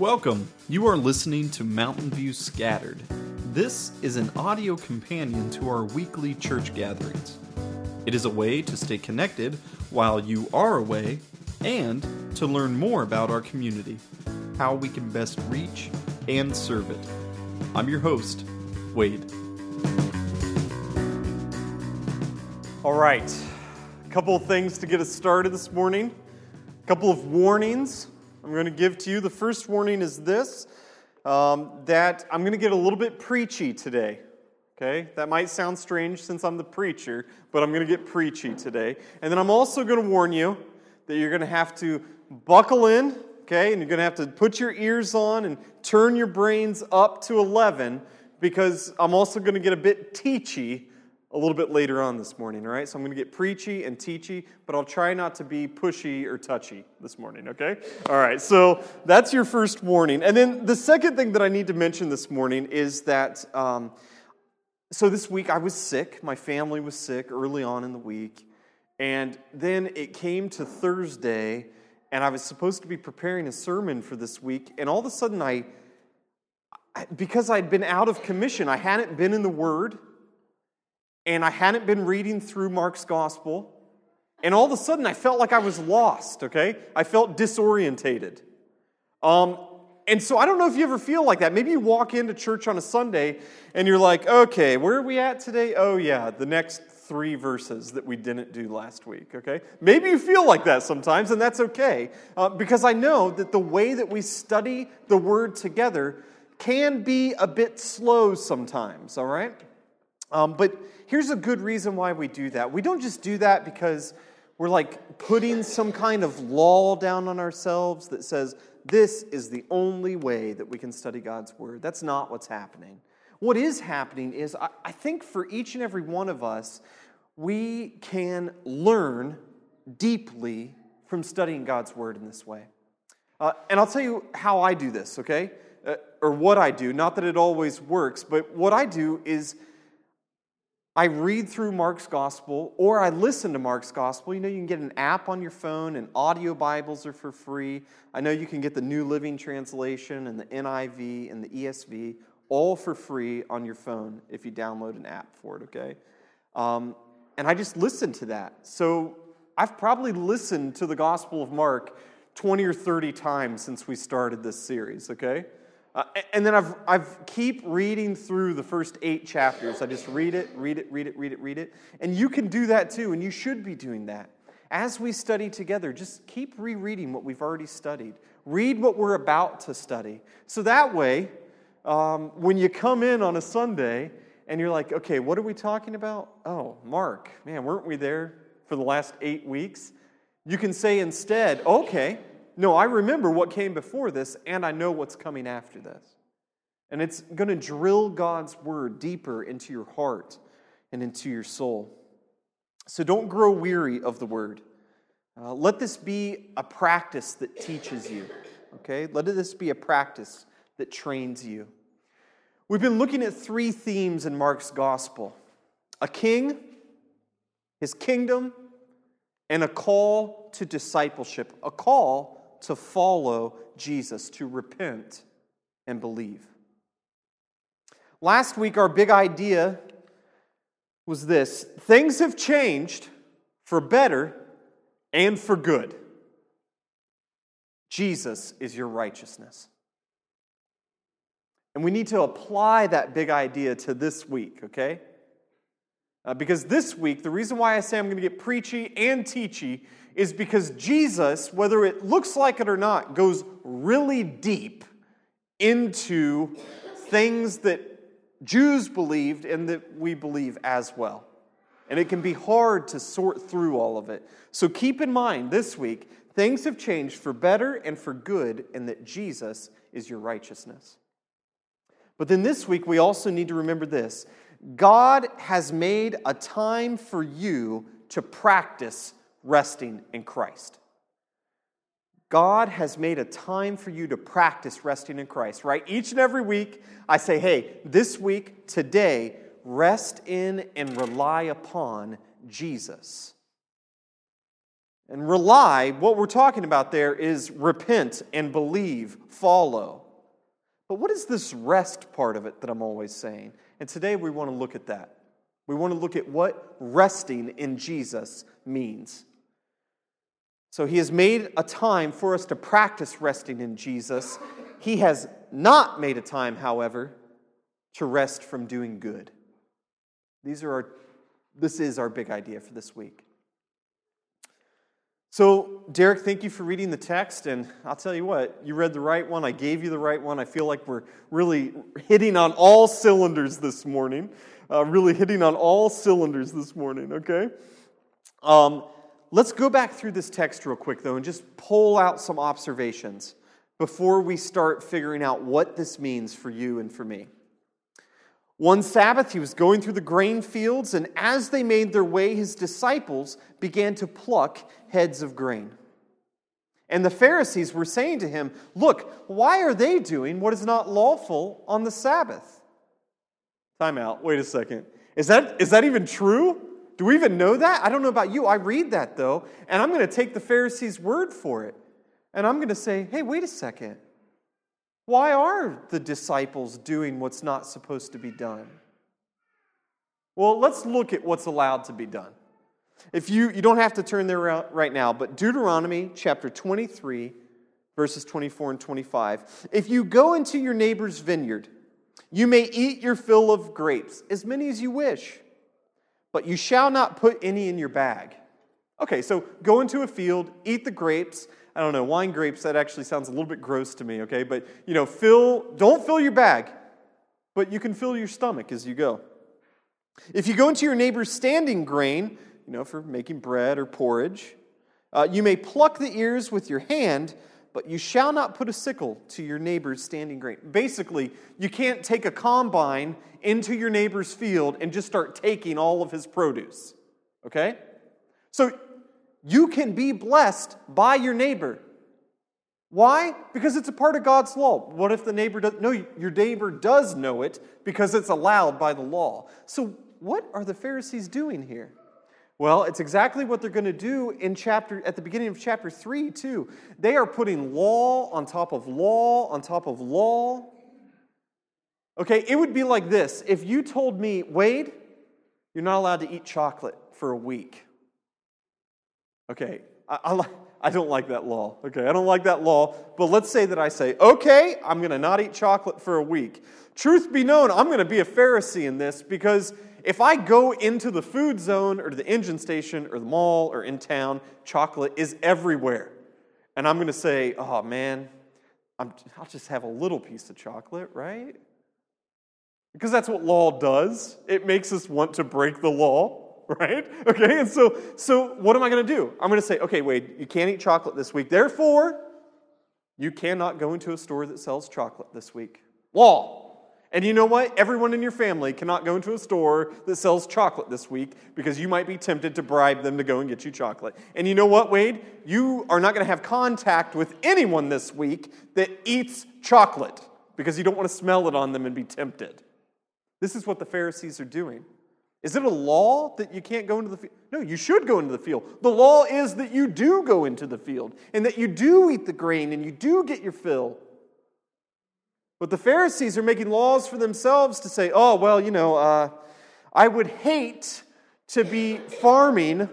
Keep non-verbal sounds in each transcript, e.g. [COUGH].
Welcome. You are listening to Mountain View Scattered. This is an audio companion to our weekly church gatherings. It is a way to stay connected while you are away and to learn more about our community, how we can best reach and serve it. I'm your host, Wade. All right, a couple of things to get us started this morning, a couple of warnings I'm going to give to you. The first warning is this um, that I'm going to get a little bit preachy today. Okay, that might sound strange since I'm the preacher, but I'm going to get preachy today. And then I'm also going to warn you that you're going to have to buckle in, okay, and you're going to have to put your ears on and turn your brains up to 11 because I'm also going to get a bit teachy a little bit later on this morning, all right? So I'm going to get preachy and teachy, but I'll try not to be pushy or touchy this morning, okay? All right, so that's your first warning. And then the second thing that I need to mention this morning is that, um, so this week I was sick. My family was sick early on in the week. And then it came to Thursday, and I was supposed to be preparing a sermon for this week, and all of a sudden I, because I'd been out of commission, I hadn't been in the Word and I hadn't been reading through Mark's gospel. And all of a sudden, I felt like I was lost, okay? I felt disorientated. Um, and so I don't know if you ever feel like that. Maybe you walk into church on a Sunday and you're like, okay, where are we at today? Oh, yeah, the next three verses that we didn't do last week, okay? Maybe you feel like that sometimes, and that's okay. Uh, because I know that the way that we study the Word together can be a bit slow sometimes, all right? Um, but here's a good reason why we do that. We don't just do that because we're like putting some kind of law down on ourselves that says this is the only way that we can study God's Word. That's not what's happening. What is happening is, I, think for each and every one of us, we can learn deeply from studying God's Word in this way. Uh, and I'll tell you how I do this, okay? Uh, or what I do. Not that it always works, but what I do is I read through Mark's gospel or I listen to Mark's gospel. You know, you can get an app on your phone, and audio Bibles are for free. I know you can get the New Living Translation and the NIV and the ESV all for free on your phone if you download an app for it, okay? Um, and I just listen to that. So I've probably listened to the Gospel of Mark 20 or 30 times since we started this series, okay? Uh, and then I've, I've keep reading through the first eight chapters. I just read it, read it, read it, read it, read it. And you can do that too, and you should be doing that. As we study together, just keep rereading what we've already studied. Read what we're about to study. So that way, um, when you come in on a Sunday and you're like, okay, what are we talking about? Oh, Mark, man, weren't we there for the last eight weeks? You can say instead, okay, no, I remember what came before this, and I know what's coming after this. And it's going to drill God's word deeper into your heart and into your soul. So don't grow weary of the word. Uh, let this be a practice that teaches you, okay? Let this be a practice that trains you. We've been looking at three themes in Mark's gospel a king, his kingdom, and a call to discipleship, a call to follow Jesus, to repent and believe. Last week, our big idea was this things have changed for better and for good. Jesus is your righteousness. And we need to apply that big idea to this week, okay? Uh, because this week, the reason why I say I'm going to get preachy and teachy is because Jesus, whether it looks like it or not, goes really deep into things that Jews believed and that we believe as well. And it can be hard to sort through all of it. So keep in mind this week, things have changed for better and for good, and that Jesus is your righteousness. But then this week, we also need to remember this God has made a time for you to practice resting in Christ. God has made a time for you to practice resting in Christ, right? Each and every week, I say, hey, this week, today, rest in and rely upon Jesus. And rely, what we're talking about there is repent and believe, follow. But what is this rest part of it that I'm always saying? And today we want to look at that. We want to look at what resting in Jesus means. So he has made a time for us to practice resting in Jesus. He has not made a time, however, to rest from doing good. These are our, this is our big idea for this week. So, Derek, thank you for reading the text. And I'll tell you what, you read the right one. I gave you the right one. I feel like we're really hitting on all cylinders this morning. Uh, really hitting on all cylinders this morning, okay? Um, let's go back through this text real quick, though, and just pull out some observations before we start figuring out what this means for you and for me. One Sabbath, he was going through the grain fields, and as they made their way, his disciples began to pluck heads of grain. And the Pharisees were saying to him, Look, why are they doing what is not lawful on the Sabbath? Time out. Wait a second. Is that, is that even true? Do we even know that? I don't know about you. I read that though, and I'm going to take the Pharisees' word for it. And I'm going to say, Hey, wait a second. Why are the disciples doing what's not supposed to be done? Well, let's look at what's allowed to be done. If you, you don't have to turn there right now, but Deuteronomy chapter 23, verses 24 and 25. If you go into your neighbor's vineyard, you may eat your fill of grapes, as many as you wish, but you shall not put any in your bag. Okay, so go into a field, eat the grapes, I don't know, wine grapes, that actually sounds a little bit gross to me, okay? But, you know, fill, don't fill your bag, but you can fill your stomach as you go. If you go into your neighbor's standing grain, you know, for making bread or porridge, uh, you may pluck the ears with your hand, but you shall not put a sickle to your neighbor's standing grain. Basically, you can't take a combine into your neighbor's field and just start taking all of his produce. Okay? So you can be blessed by your neighbor. Why? Because it's a part of God's law. What if the neighbor doesn't know? Your neighbor does know it because it's allowed by the law. So, what are the Pharisees doing here? Well, it's exactly what they're going to do in chapter at the beginning of chapter 3 too. They are putting law on top of law on top of law. Okay, it would be like this. If you told me, "Wade, you're not allowed to eat chocolate for a week." Okay, I, I, I don't like that law. Okay, I don't like that law. But let's say that I say, okay, I'm going to not eat chocolate for a week. Truth be known, I'm going to be a Pharisee in this because if I go into the food zone or the engine station or the mall or in town, chocolate is everywhere. And I'm going to say, oh man, i will just have a little piece of chocolate, right? Because that's what law does. It makes us want to break the law. [LAUGHS] right? Okay, and so, so what am I going to do? I'm going to say, okay, Wade, you can't eat chocolate this week. Therefore, you cannot go into a store that sells chocolate this week. Law. And you know what? Everyone in your family cannot go into a store that sells chocolate this week because you might be tempted to bribe them to go and get you chocolate. And you know what, Wade? You are not going to have contact with anyone this week that eats chocolate because you don't want to smell it on them and be tempted. This is what the Pharisees are doing. Is it a law that you can't go into the field? No, you should go into the field. The law is that you do go into the field and that you do eat the grain and you do get your fill. But the Pharisees are making laws for themselves to say, oh, well, you know, uh, I would hate to be farming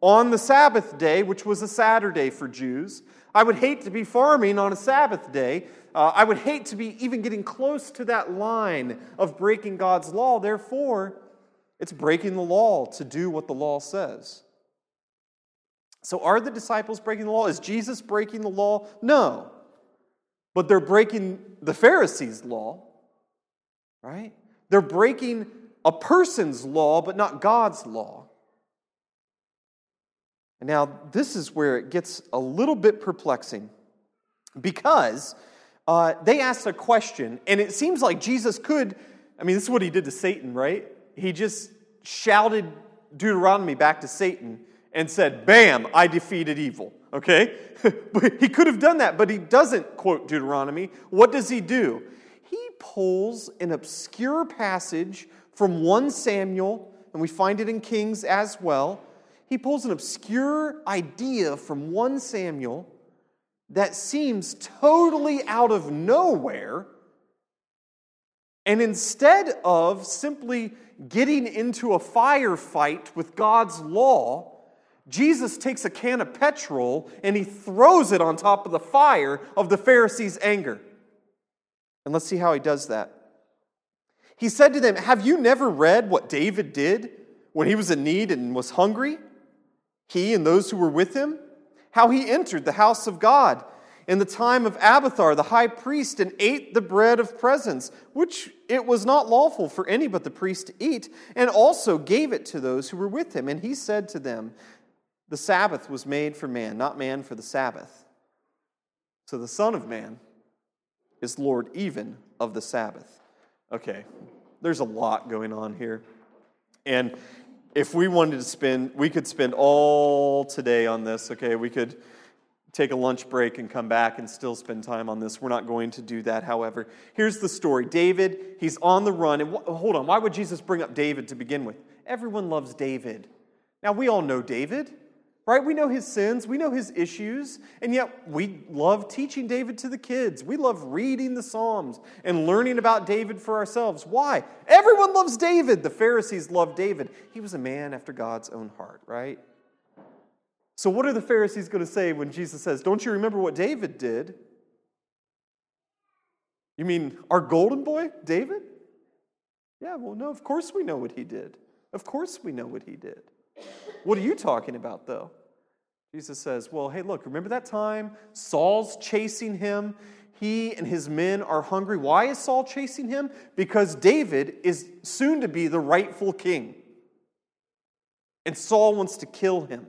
on the Sabbath day, which was a Saturday for Jews. I would hate to be farming on a Sabbath day. Uh, I would hate to be even getting close to that line of breaking God's law. Therefore, it's breaking the law to do what the law says. So, are the disciples breaking the law? Is Jesus breaking the law? No. But they're breaking the Pharisees' law, right? They're breaking a person's law, but not God's law. And now, this is where it gets a little bit perplexing because uh, they asked a question, and it seems like Jesus could. I mean, this is what he did to Satan, right? He just shouted Deuteronomy back to Satan and said, Bam, I defeated evil. Okay? [LAUGHS] he could have done that, but he doesn't quote Deuteronomy. What does he do? He pulls an obscure passage from 1 Samuel, and we find it in Kings as well. He pulls an obscure idea from 1 Samuel that seems totally out of nowhere. And instead of simply getting into a firefight with God's law, Jesus takes a can of petrol and he throws it on top of the fire of the Pharisees' anger. And let's see how he does that. He said to them, Have you never read what David did when he was in need and was hungry? He and those who were with him? How he entered the house of God in the time of Abiathar the high priest and ate the bread of presence, which it was not lawful for any but the priest to eat, and also gave it to those who were with him. And he said to them, The Sabbath was made for man, not man for the Sabbath. So the Son of Man is Lord even of the Sabbath. Okay, there's a lot going on here. And if we wanted to spend, we could spend all today on this, okay? We could take a lunch break and come back and still spend time on this. We're not going to do that, however. Here's the story David, he's on the run. And wh- hold on, why would Jesus bring up David to begin with? Everyone loves David. Now, we all know David, right? We know his sins, we know his issues, and yet we love teaching David to the kids. We love reading the Psalms and learning about David for ourselves. Why? Everyone loves David. The Pharisees loved David. He was a man after God's own heart, right? So, what are the Pharisees going to say when Jesus says, Don't you remember what David did? You mean our golden boy, David? Yeah, well, no, of course we know what he did. Of course we know what he did. What are you talking about, though? Jesus says, Well, hey, look, remember that time Saul's chasing him? He and his men are hungry. Why is Saul chasing him? Because David is soon to be the rightful king. And Saul wants to kill him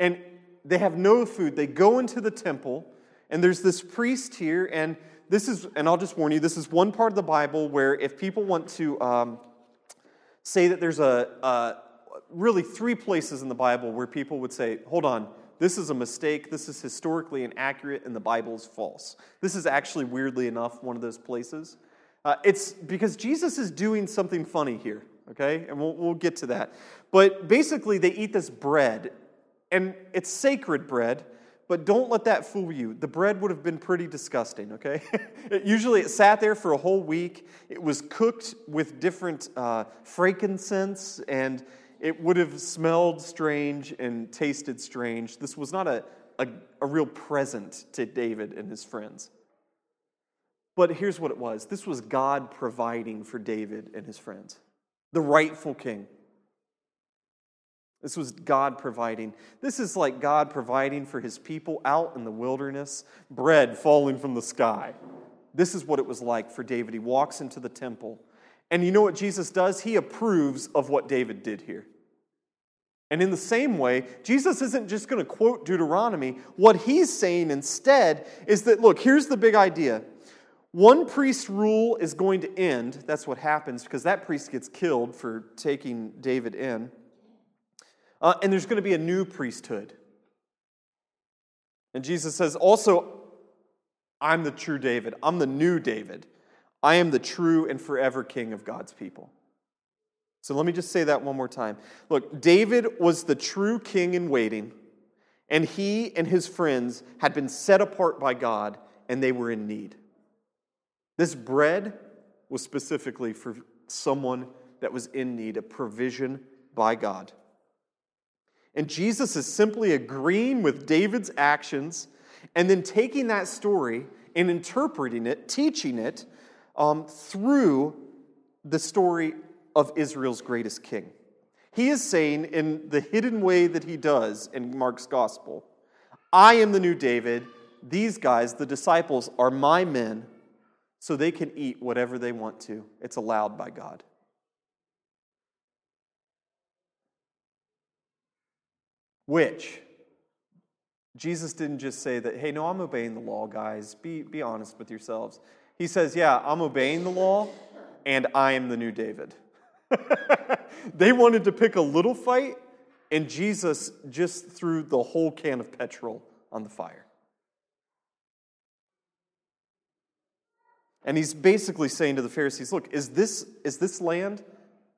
and they have no food. They go into the temple, and there's this priest here, and this is, and I'll just warn you, this is one part of the Bible where if people want to um, say that there's a, a really three places in the Bible where people would say, hold on, this is a mistake, this is historically inaccurate, and the Bible is false. This is actually, weirdly enough, one of those places. Uh, it's because Jesus is doing something funny here, okay? And we'll, we'll get to that. But basically, they eat this bread, and it's sacred bread, but don't let that fool you. The bread would have been pretty disgusting, okay? [LAUGHS] it, usually it sat there for a whole week. It was cooked with different uh, frankincense, and it would have smelled strange and tasted strange. This was not a, a, a real present to David and his friends. But here's what it was this was God providing for David and his friends, the rightful king. This was God providing. This is like God providing for his people out in the wilderness, bread falling from the sky. This is what it was like for David. He walks into the temple. And you know what Jesus does? He approves of what David did here. And in the same way, Jesus isn't just going to quote Deuteronomy. What he's saying instead is that, look, here's the big idea. One priest rule is going to end. That's what happens because that priest gets killed for taking David in. Uh, and there's going to be a new priesthood. And Jesus says, also, I'm the true David. I'm the new David. I am the true and forever king of God's people. So let me just say that one more time. Look, David was the true king in waiting, and he and his friends had been set apart by God, and they were in need. This bread was specifically for someone that was in need, a provision by God. And Jesus is simply agreeing with David's actions and then taking that story and interpreting it, teaching it um, through the story of Israel's greatest king. He is saying, in the hidden way that he does in Mark's gospel, I am the new David. These guys, the disciples, are my men, so they can eat whatever they want to. It's allowed by God. Which Jesus didn't just say that, hey, no, I'm obeying the law, guys. Be, be honest with yourselves. He says, yeah, I'm obeying the law, and I am the new David. [LAUGHS] they wanted to pick a little fight, and Jesus just threw the whole can of petrol on the fire. And he's basically saying to the Pharisees, look, is this, is this land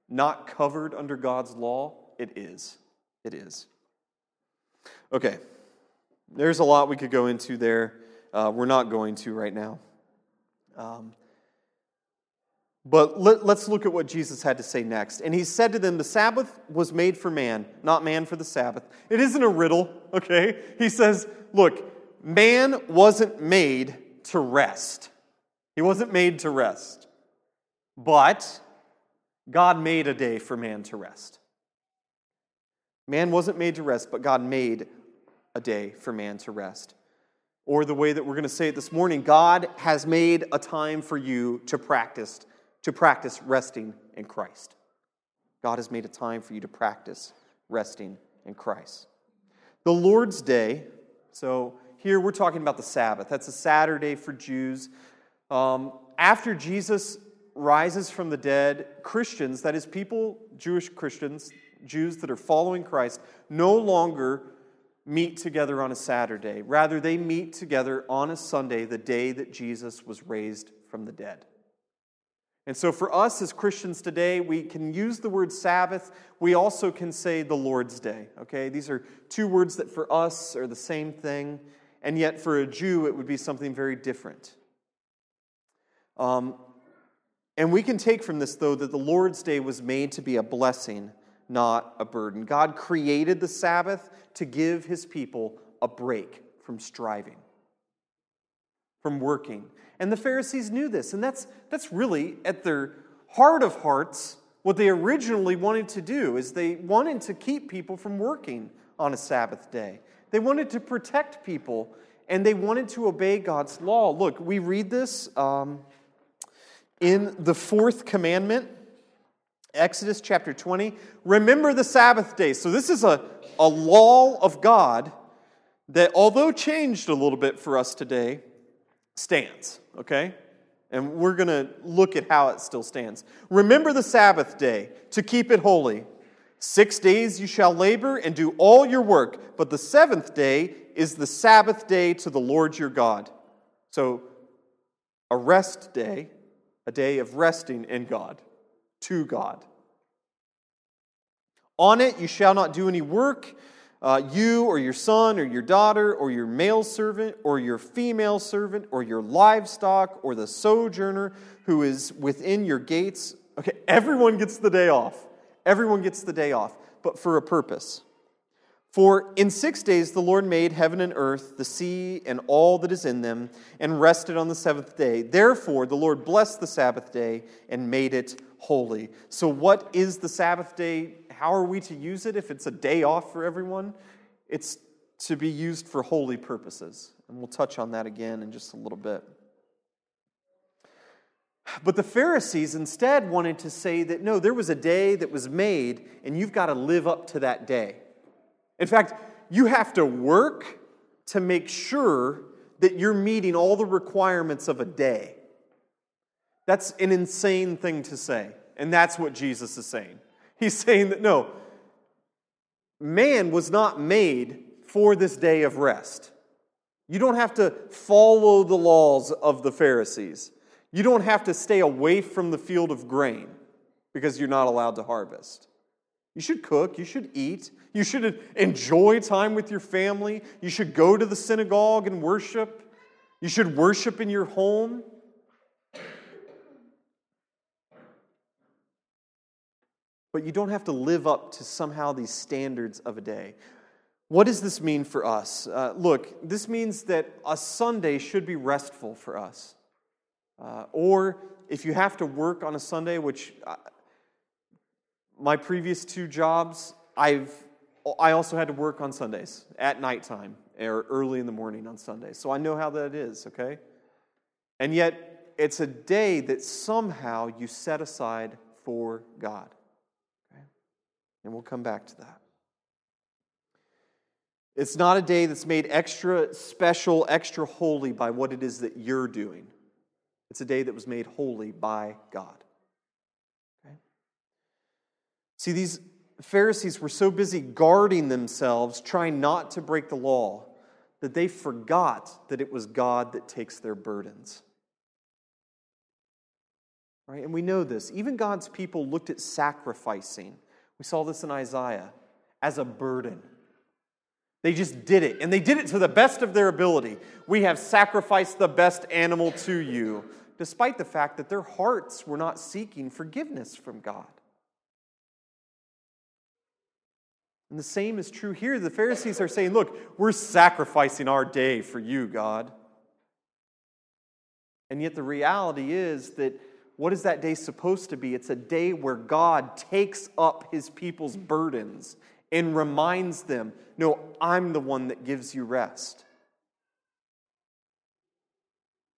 not covered under God's law? It is. it is. Okay, there's a lot we could go into there. Uh, we're not going to right now. Um, but let, us look at what Jesus had to say next. And he said to them, The Sabbath was made for man, not man for the Sabbath. It isn't a riddle, okay? He says, Look, man wasn't made to rest. He wasn't made to rest. But God made a day for man to rest. Man wasn't made to rest, but God made a day for man to rest. Or the way that we're going to say it this morning, God has made a time for you to practice to practice resting in Christ. God has made a time for you to practice resting in Christ. The Lord's Day, so here we're talking about the Sabbath. That's a Saturday for Jews. Um, after Jesus rises from the dead, Christians, that is, people, Jewish Christians, Jews that are following Christ, no longer meet together on a Saturday. Rather, they meet together on a Sunday, the day that Jesus was raised from the dead. And so, for us as Christians today, we can use the word Sabbath. We also can say the Lord's Day. Okay? These are two words that for us are the same thing, and yet for a Jew, it would be something very different. Um, and we can take from this, though, that the Lord's Day was made to be a blessing, not a burden. God created the Sabbath to give his people a break from striving, from working. And the Pharisees knew this. And that's, that's really at their heart of hearts what they originally wanted to do is they wanted to keep people from working on a Sabbath day. They wanted to protect people and they wanted to obey God's law. Look, we read this um, in the fourth commandment, Exodus chapter 20. Remember the Sabbath day. So, this is a, a law of God that, although changed a little bit for us today, stands, okay? And we're going to look at how it still stands. Remember the Sabbath day to keep it holy. Six days you shall labor and do all your work, but the seventh day is the Sabbath day to the Lord your God. So, a rest day, a day of resting in God, to God. On it you shall not do any work uh, you or your son or your daughter or your male servant or your female servant or your livestock or the sojourner who is within your gates. Okay, everyone gets the day off. Everyone gets the day off, but for a purpose. For in six days the Lord made heaven and earth, the sea, and all that is in them, and rested on the seventh day. Therefore, the Lord blessed the Sabbath day and made it holy. So, what is the Sabbath day how are we to use it if it's a day off for everyone? It's to be used for holy purposes. And we'll touch on that again in just a little bit. But the Pharisees instead wanted to say that no, there was a day that was made, and you've got to live up to that day. In fact, you have to work to make sure that you're meeting all the requirements of a day. That's an insane thing to say. And that's what Jesus is saying. He's saying that no, man was not made for this day of rest. You don't have to follow the laws of the Pharisees. You don't have to stay away from the field of grain because you're not allowed to harvest. You should cook, you should eat, you should enjoy time with your family, you should go to the synagogue and worship, you should worship in your home. but you don't have to live up to somehow these standards of a day. What does this mean for us? Uh, look, this means that a Sunday should be restful for us. Uh, or if you have to work on a Sunday, which uh, my previous two jobs, I've I also had to work on Sundays at nighttime or early in the morning on Sundays. So I know how that is, okay? And yet, it's a day that somehow you set aside for God. Okay? And we'll come back to that. It's not a day that's made extra special, extra holy by what it is that you're doing. It's a day that was made holy by God. See, these Pharisees were so busy guarding themselves, trying not to break the law, that they forgot that it was God that takes their burdens. Right? And we know this. Even God's people looked at sacrificing we saw this in Isaiah as a burden. They just did it, and they did it to the best of their ability. We have sacrificed the best animal to you, despite the fact that their hearts were not seeking forgiveness from God. And the same is true here. The Pharisees are saying, Look, we're sacrificing our day for you, God. And yet the reality is that what is that day supposed to be? It's a day where God takes up his people's burdens and reminds them, No, I'm the one that gives you rest.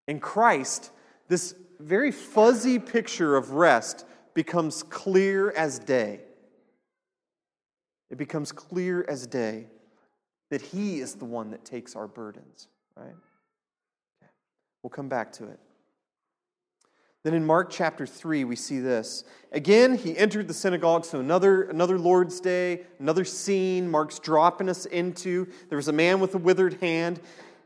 In Christ, this very fuzzy picture of rest becomes clear as day it becomes clear as day that He is the one that takes our burdens, right? We'll come back to it. Then in Mark chapter 3, we see this. Again, he entered the synagogue, so another, another Lord's Day, another scene Mark's dropping us into. There was a man with a withered hand,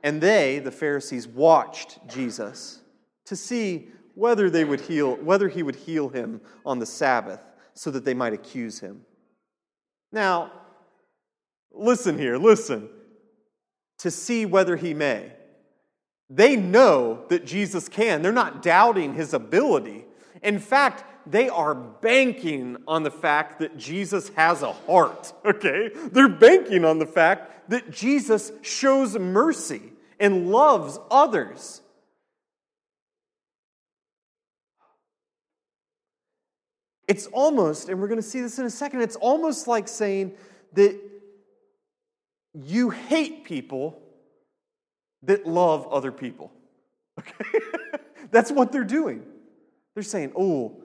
and they, the Pharisees, watched Jesus to see whether they would heal, whether he would heal him on the Sabbath, so that they might accuse him. Now, listen here, listen. To see whether he may. They know that Jesus can. They're not doubting his ability. In fact, they are banking on the fact that Jesus has a heart, [LAUGHS] okay? They're banking on the fact that Jesus shows mercy and loves others. It's almost, and we're going to see this in a second, it's almost like saying that you hate people that love other people. Okay? [LAUGHS] That's what they're doing. They're saying, oh,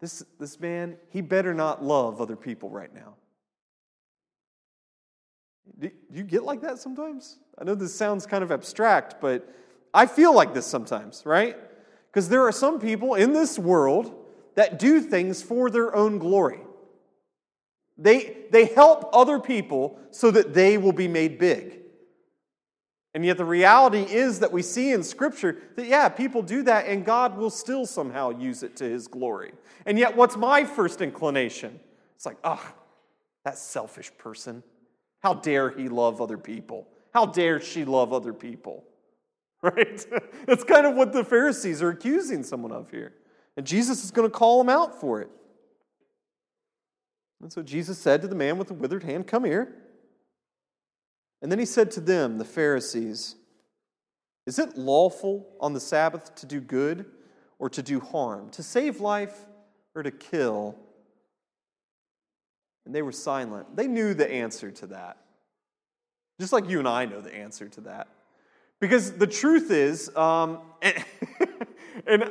this, this man, he better not love other people right now. Do you get like that sometimes? I know this sounds kind of abstract, but I feel like this sometimes, right? Because there are some people in this world that do things for their own glory. They, they help other people so that they will be made big. And yet, the reality is that we see in Scripture that, yeah, people do that and God will still somehow use it to His glory. And yet, what's my first inclination? It's like, ugh, that selfish person. How dare he love other people? How dare she love other people? [LAUGHS] Right? That's kind of what the Pharisees are accusing someone of here. And Jesus is going to call him out for it. And so Jesus said to the man with the withered hand, Come here. And then he said to them, the Pharisees, Is it lawful on the Sabbath to do good or to do harm, to save life or to kill? And they were silent. They knew the answer to that. Just like you and I know the answer to that. Because the truth is, um, [LAUGHS] and, and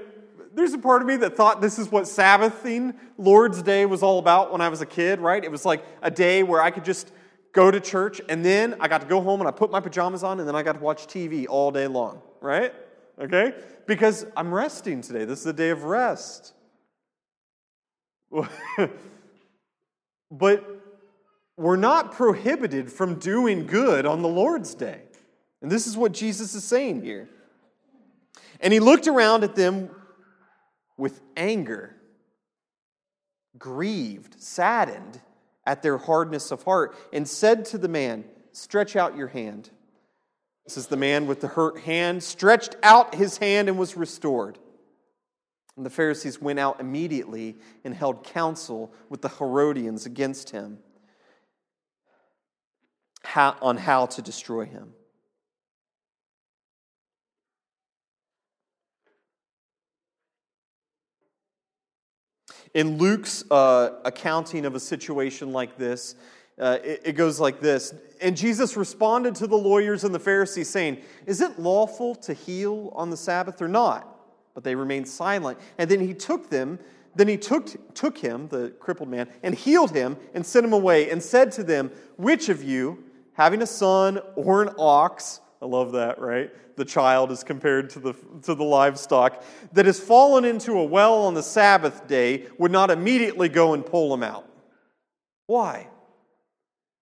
there's a part of me that thought this is what Sabbathing, Lord's Day, was all about when I was a kid, right? It was like a day where I could just go to church and then I got to go home and I put my pajamas on and then I got to watch TV all day long, right? Okay? Because I'm resting today. This is a day of rest. [LAUGHS] but we're not prohibited from doing good on the Lord's day. And this is what Jesus is saying here. And he looked around at them with anger, grieved, saddened at their hardness of heart, and said to the man, Stretch out your hand. This is the man with the hurt hand, stretched out his hand and was restored. And the Pharisees went out immediately and held counsel with the Herodians against him on how to destroy him. In Luke's uh, accounting of a situation like this, uh, it, it goes like this And Jesus responded to the lawyers and the Pharisees, saying, Is it lawful to heal on the Sabbath or not? But they remained silent. And then he took them, then he took, took him, the crippled man, and healed him and sent him away and said to them, Which of you, having a son or an ox, I love that, right? The child is compared to the, to the livestock that has fallen into a well on the Sabbath day would not immediately go and pull him out. Why?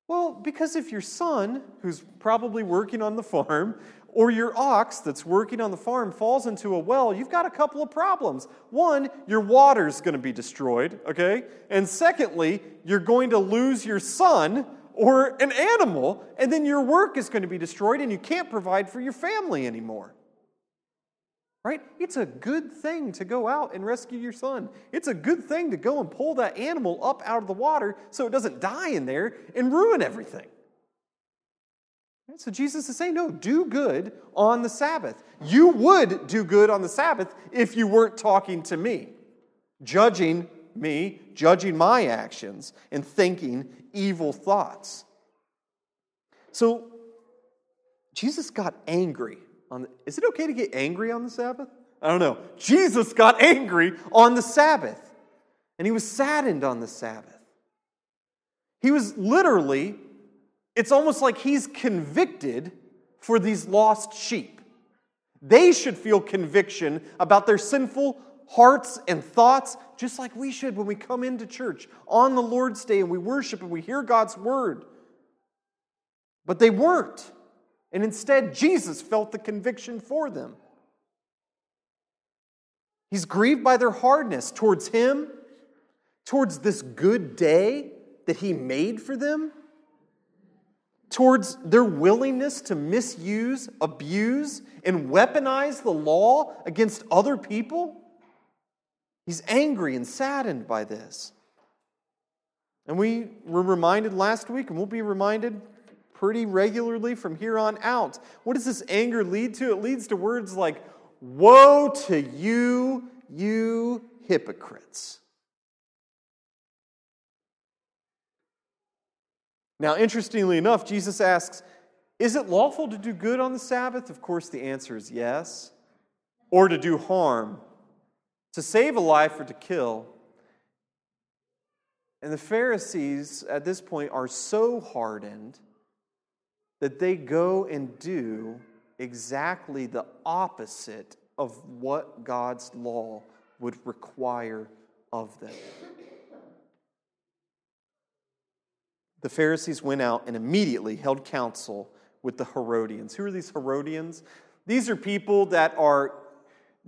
Well, because if your son, who's probably working on the farm, or your ox that's working on the farm falls into a well, you've got a couple of problems. One, your water's going to be destroyed, okay? And secondly, you're going to lose your son or an animal, and then your work is going to be destroyed and you can't provide for your family anymore. Right? It's a good thing to go out and rescue your son. It's a good thing to go and pull that animal up out of the water so it doesn't die in there and ruin everything. So Jesus is saying, no, do good on the Sabbath. You would do good on the Sabbath if you weren't talking to me, judging me, judging my actions, and thinking evil thoughts. So Jesus got angry on the, is it okay to get angry on the Sabbath? I don't know. Jesus got angry on the Sabbath, and he was saddened on the Sabbath. He was literally, it's almost like he's convicted for these lost sheep. They should feel conviction about their sinful hearts and thoughts, just like we should when we come into church on the Lord's Day and we worship and we hear God's word. But they weren't. And instead, Jesus felt the conviction for them. He's grieved by their hardness towards Him, towards this good day that He made for them, towards their willingness to misuse, abuse, and weaponize the law against other people. He's angry and saddened by this. And we were reminded last week, and we'll be reminded pretty regularly from here on out. What does this anger lead to? It leads to words like, Woe to you, you hypocrites. Now, interestingly enough, Jesus asks, Is it lawful to do good on the Sabbath? Of course, the answer is yes. Or to do harm, to save a life or to kill. And the Pharisees at this point are so hardened that they go and do exactly the opposite of what God's law would require of them. The Pharisees went out and immediately held counsel with the Herodians. Who are these Herodians? These are people that are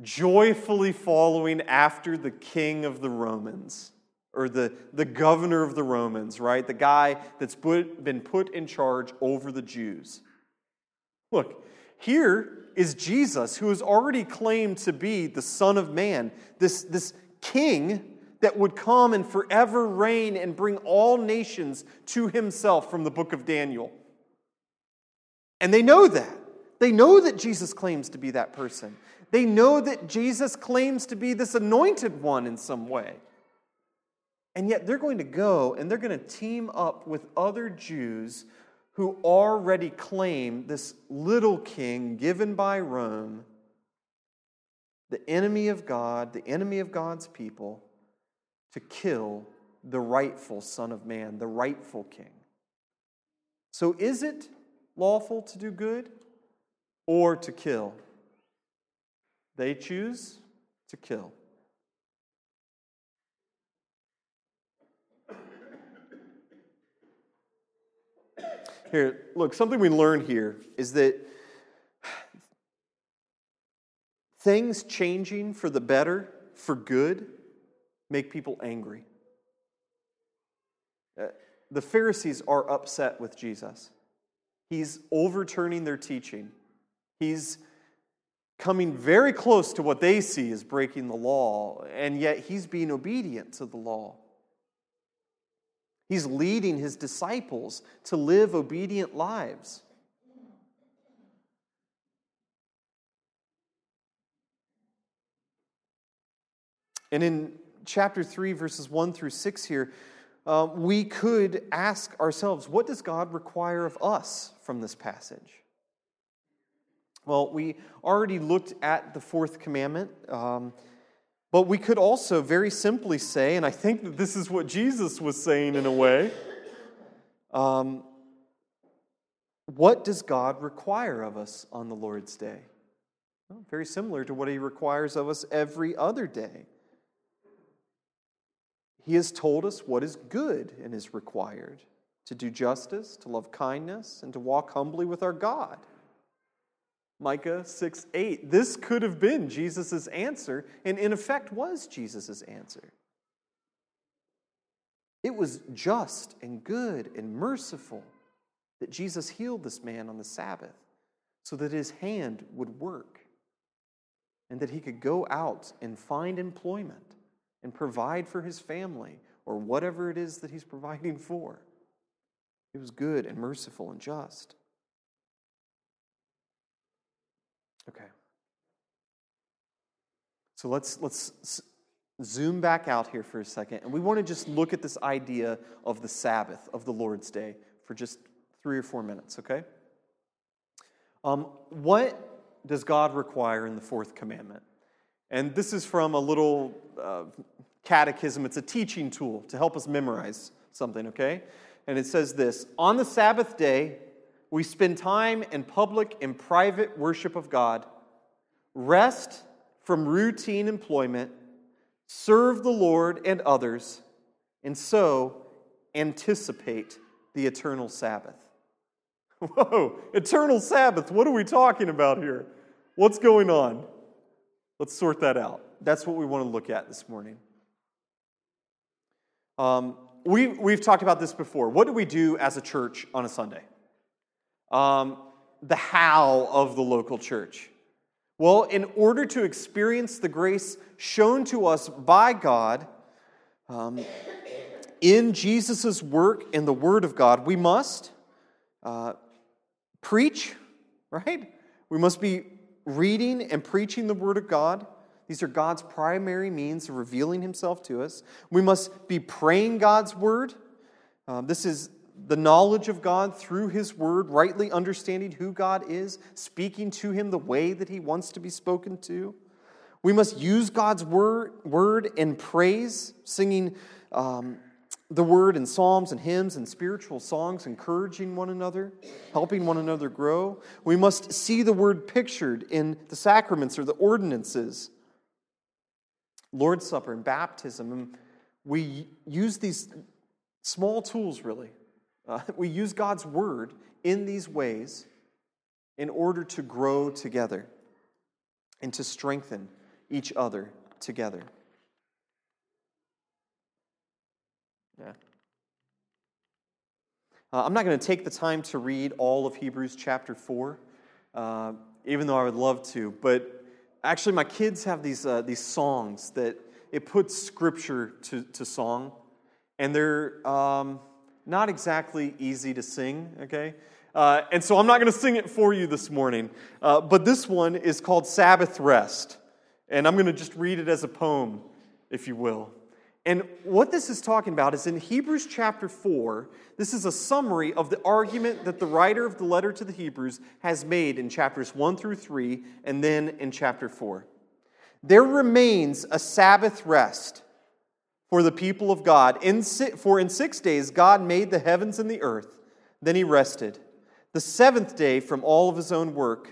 joyfully following after the king of the Romans or the, the governor of the Romans, right? The guy that's put, been put in charge over the Jews. Look, here is Jesus, who has already claimed to be the Son of Man, this, this king that would come and forever reign and bring all nations to himself from the book of Daniel. And they know that. They know that Jesus claims to be that person. They know that Jesus claims to be this anointed one in some way. And yet they're going to go and they're going to team up with other Jews who already claim this little king given by Rome, the enemy of God, the enemy of God's people, to kill the rightful Son of Man, the rightful king. So is it lawful to do good or to kill? They choose to kill. Here, look, something we learn here is that things changing for the better, for good, make people angry. Uh, the Pharisees are upset with Jesus. He's overturning their teaching. He's coming very close to what they see as breaking the law, and yet he's being obedient to the law. He's leading his disciples to live obedient lives. And in chapter 3, verses 1 through 6 here, uh, we could ask ourselves what does God require of us from this passage? Well, we already looked at the fourth commandment. Um, but we could also very simply say, and I think that this is what Jesus was saying in a way um, what does God require of us on the Lord's day? Well, very similar to what he requires of us every other day. He has told us what is good and is required to do justice, to love kindness, and to walk humbly with our God. Micah 6 8. This could have been Jesus' answer, and in effect was Jesus' answer. It was just and good and merciful that Jesus healed this man on the Sabbath so that his hand would work and that he could go out and find employment and provide for his family or whatever it is that he's providing for. It was good and merciful and just. Okay. So let's let's zoom back out here for a second and we want to just look at this idea of the Sabbath of the Lord's day for just 3 or 4 minutes, okay? Um, what does God require in the fourth commandment? And this is from a little uh, catechism. It's a teaching tool to help us memorize something, okay? And it says this On the Sabbath day, we spend time in public and private worship of God, rest from routine employment, serve the Lord and others, and so anticipate the eternal Sabbath. [LAUGHS] Whoa, eternal Sabbath, what are we talking about here? What's going on? Let's sort that out. That's what we want to look at this morning. Um, we, we've talked about this before. What do we do as a church on a Sunday? Um, the how of the local church. Well, in order to experience the grace shown to us by God um, in Jesus' work and the Word of God, we must uh, preach, right? We must be reading and preaching the Word of God. These are God's primary means of revealing Himself to us. We must be praying God's Word. Um, this is the knowledge of God through His Word, rightly understanding who God is, speaking to Him the way that He wants to be spoken to. We must use God's word, word in praise, singing um, the word in psalms and hymns and spiritual songs, encouraging one another, helping one another grow. We must see the word pictured in the sacraments or the ordinances, Lord's Supper and baptism. And we use these small tools, really. Uh, [LAUGHS] we use God's word in these ways in order to grow together and to strengthen each other together. Yeah. Uh, I'm not going to take the time to read all of Hebrews chapter 4, uh, even though I would love to. But actually, my kids have these, uh, these songs that it puts scripture to, to song, and they're um, not exactly easy to sing, okay? Uh, and so I'm not going to sing it for you this morning. Uh, but this one is called Sabbath Rest. And I'm going to just read it as a poem, if you will. And what this is talking about is in Hebrews chapter 4, this is a summary of the argument that the writer of the letter to the Hebrews has made in chapters 1 through 3 and then in chapter 4. There remains a Sabbath rest for the people of God. In, for in six days God made the heavens and the earth, then he rested. The seventh day from all of his own work.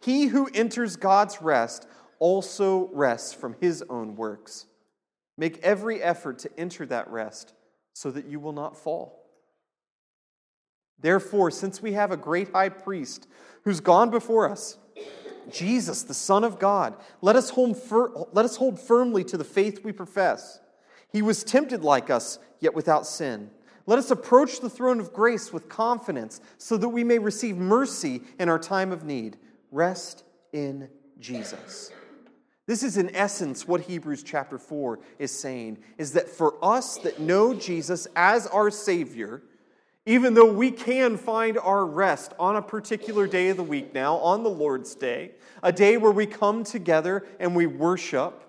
He who enters God's rest also rests from his own works. Make every effort to enter that rest so that you will not fall. Therefore, since we have a great high priest who's gone before us, Jesus, the Son of God, let us, hold fir- let us hold firmly to the faith we profess. He was tempted like us, yet without sin. Let us approach the throne of grace with confidence so that we may receive mercy in our time of need. Rest in Jesus. This is in essence what Hebrews chapter 4 is saying is that for us that know Jesus as our Savior, even though we can find our rest on a particular day of the week now, on the Lord's Day, a day where we come together and we worship,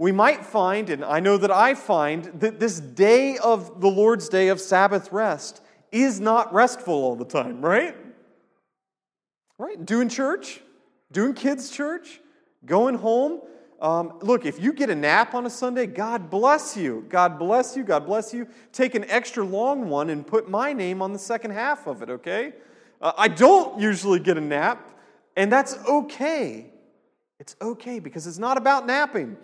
we might find, and I know that I find, that this day of the Lord's Day of Sabbath rest is not restful all the time, right? Right? Doing church, doing kids' church, Going home, um, look, if you get a nap on a Sunday, God bless you. God bless you. God bless you. Take an extra long one and put my name on the second half of it, okay? Uh, I don't usually get a nap, and that's okay. It's okay because it's not about napping,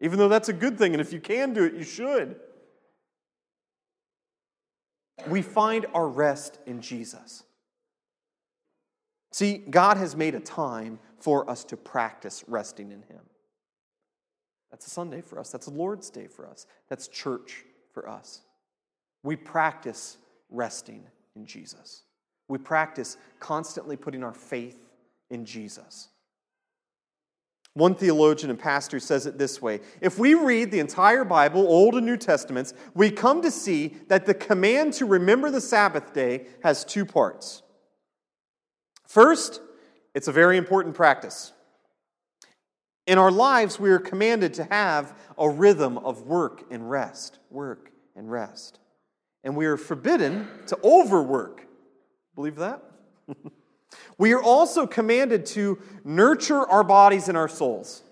even though that's a good thing, and if you can do it, you should. We find our rest in Jesus. See, God has made a time for us to practice resting in Him. That's a Sunday for us. That's a Lord's Day for us. That's church for us. we practice resting in Jesus. We practice constantly putting our faith in Jesus. One theologian and pastor says it this way If we read the entire Bible, Old and New Testaments, we come to see that the command to remember the Sabbath day has two parts. First, it's a very important practice. In our lives, we are commanded to have a rhythm of work and rest, work and rest. And we are forbidden to overwork. Believe that? [LAUGHS] we are also commanded to nurture our bodies and our souls.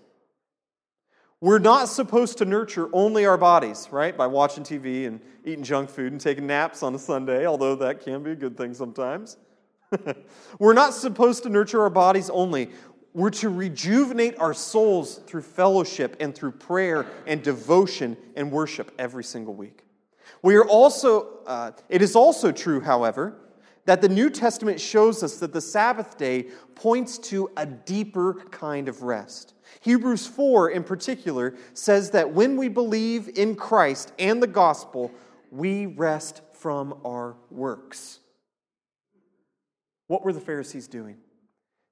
We're not supposed to nurture only our bodies, right? By watching TV and eating junk food and taking naps on a Sunday, although that can be a good thing sometimes. [LAUGHS] We're not supposed to nurture our bodies only. We're to rejuvenate our souls through fellowship and through prayer and devotion and worship every single week. We are also, uh, it is also true, however, that the New Testament shows us that the Sabbath day points to a deeper kind of rest. Hebrews 4, in particular, says that when we believe in Christ and the gospel, we rest from our works. What were the Pharisees doing?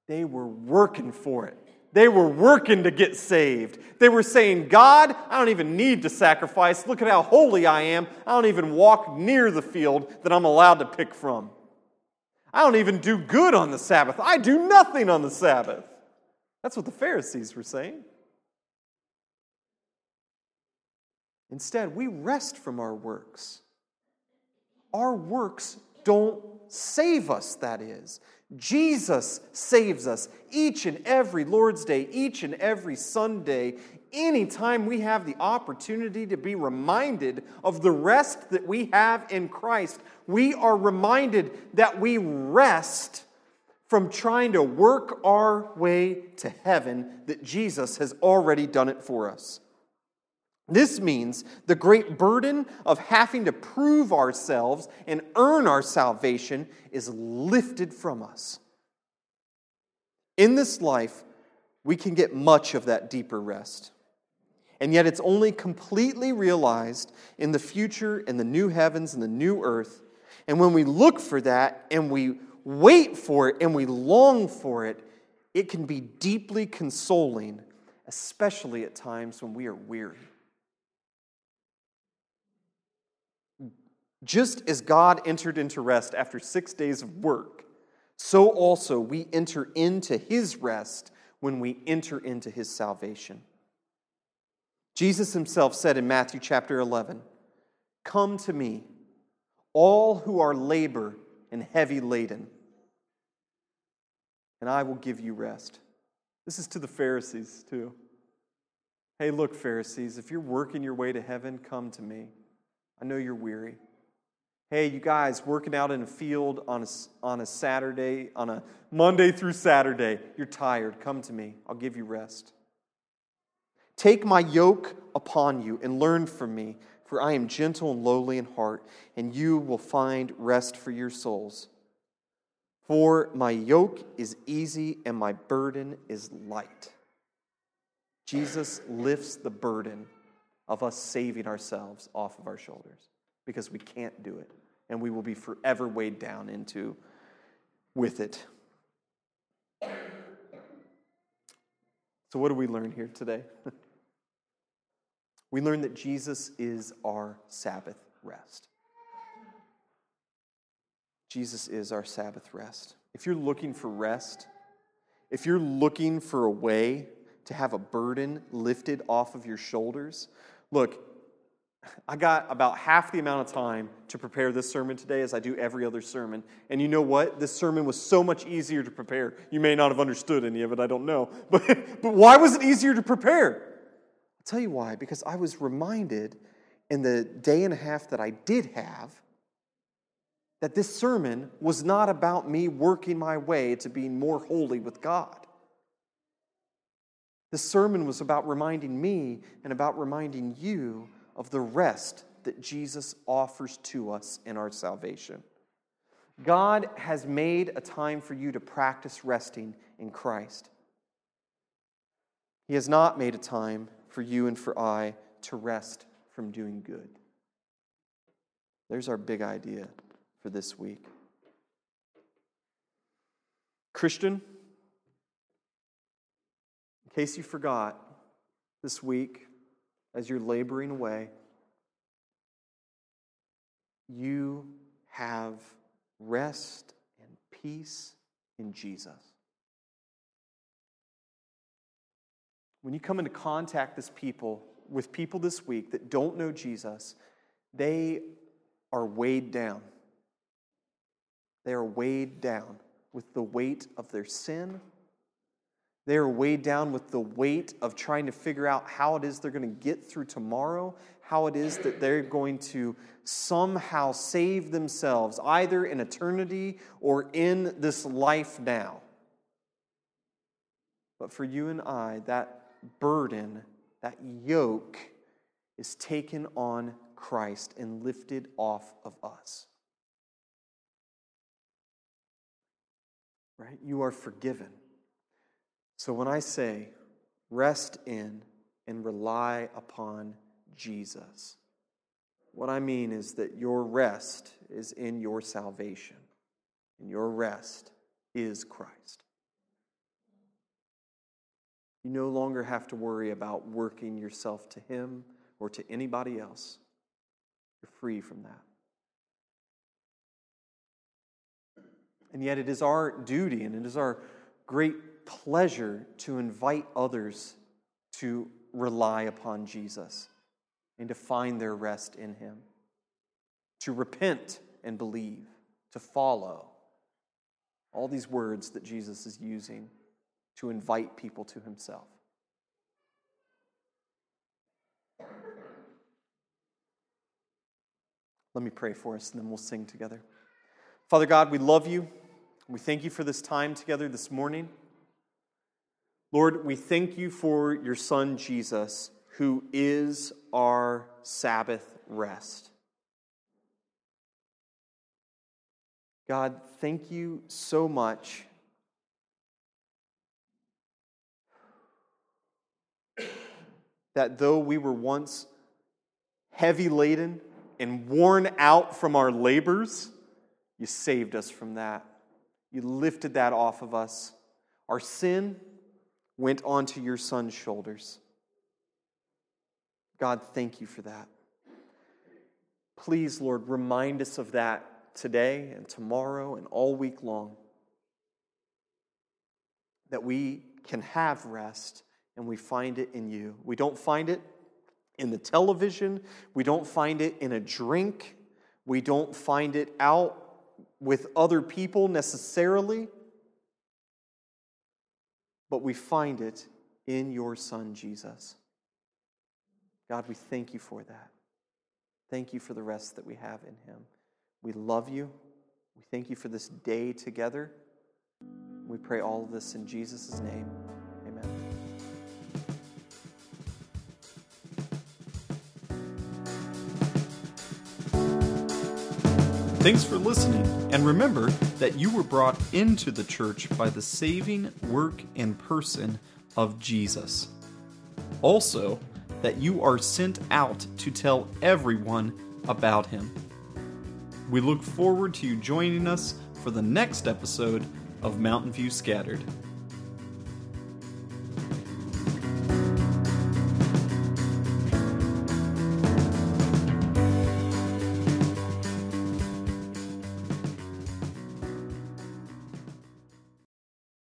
They were working for it. They were working to get saved. They were saying, God, I don't even need to sacrifice. Look at how holy I am. I don't even walk near the field that I'm allowed to pick from. I don't even do good on the Sabbath. I do nothing on the Sabbath. That's what the Pharisees were saying. Instead, we rest from our works. Our works don't save us, that is. Jesus saves us each and every Lord's Day, each and every Sunday, anytime we have the opportunity to be reminded of the rest that we have in Christ. We are reminded that we rest from trying to work our way to heaven, that Jesus has already done it for us. This means the great burden of having to prove ourselves and earn our salvation is lifted from us. In this life, we can get much of that deeper rest. And yet, it's only completely realized in the future, in the new heavens and the new earth. And when we look for that and we wait for it and we long for it, it can be deeply consoling, especially at times when we are weary. Just as God entered into rest after six days of work, so also we enter into his rest when we enter into his salvation. Jesus himself said in Matthew chapter 11, Come to me, all who are labor and heavy laden, and I will give you rest. This is to the Pharisees, too. Hey, look, Pharisees, if you're working your way to heaven, come to me. I know you're weary. Hey, you guys working out in a field on a, on a Saturday, on a Monday through Saturday, you're tired. Come to me. I'll give you rest. Take my yoke upon you and learn from me, for I am gentle and lowly in heart, and you will find rest for your souls. For my yoke is easy and my burden is light. Jesus lifts the burden of us saving ourselves off of our shoulders because we can't do it. And we will be forever weighed down into with it. So, what do we learn here today? [LAUGHS] we learn that Jesus is our Sabbath rest. Jesus is our Sabbath rest. If you're looking for rest, if you're looking for a way to have a burden lifted off of your shoulders, look, I got about half the amount of time to prepare this sermon today as I do every other sermon. And you know what? This sermon was so much easier to prepare. You may not have understood any of it, I don't know. [LAUGHS] But, but why was it easier to prepare? I'll tell you why. Because I was reminded in the day and a half that I did have that this sermon was not about me working my way to being more holy with God. The sermon was about reminding me and about reminding you of the rest that Jesus offers to us in our salvation. God has made a time for you to practice resting in Christ. He has not made a time for you and for I to rest from doing good. There's our big idea for this week. Christian, in case you forgot, this week, as you're laboring away, you have rest and peace in Jesus. When you come into contact this people with people this week that don't know Jesus, they are weighed down. They are weighed down with the weight of their sin. They are weighed down with the weight of trying to figure out how it is they're going to get through tomorrow, how it is that they're going to somehow save themselves, either in eternity or in this life now. But for you and I, that burden, that yoke, is taken on Christ and lifted off of us. Right? You are forgiven. So when I say rest in and rely upon Jesus, what I mean is that your rest is in your salvation, and your rest is Christ. You no longer have to worry about working yourself to Him or to anybody else. You're free from that. And yet, it is our duty and it is our great pleasure to invite others to rely upon Jesus and to find their rest in Him, to repent and believe, to follow. All these words that Jesus is using to invite people to Himself. Let me pray for us and then we'll sing together. Father God, we love you. We thank you for this time together this morning. Lord, we thank you for your Son, Jesus, who is our Sabbath rest. God, thank you so much. That though we were once heavy laden and worn out from our labors, you saved us from that. You lifted that off of us. Our sin went onto your son's shoulders. God, thank you for that. Please, Lord, remind us of that today and tomorrow and all week long. That we can have rest and we find it in you. We don't find it in the television, we don't find it in a drink, we don't find it out with other people necessarily, but we find it in your Son, Jesus. God, we thank you for that. Thank you for the rest that we have in Him. We love you. We thank you for this day together. We pray all of this in Jesus' name. Thanks for listening, and remember that you were brought into the church by the saving work and person of Jesus. Also, that you are sent out to tell everyone about him. We look forward to you joining us for the next episode of Mountain View Scattered.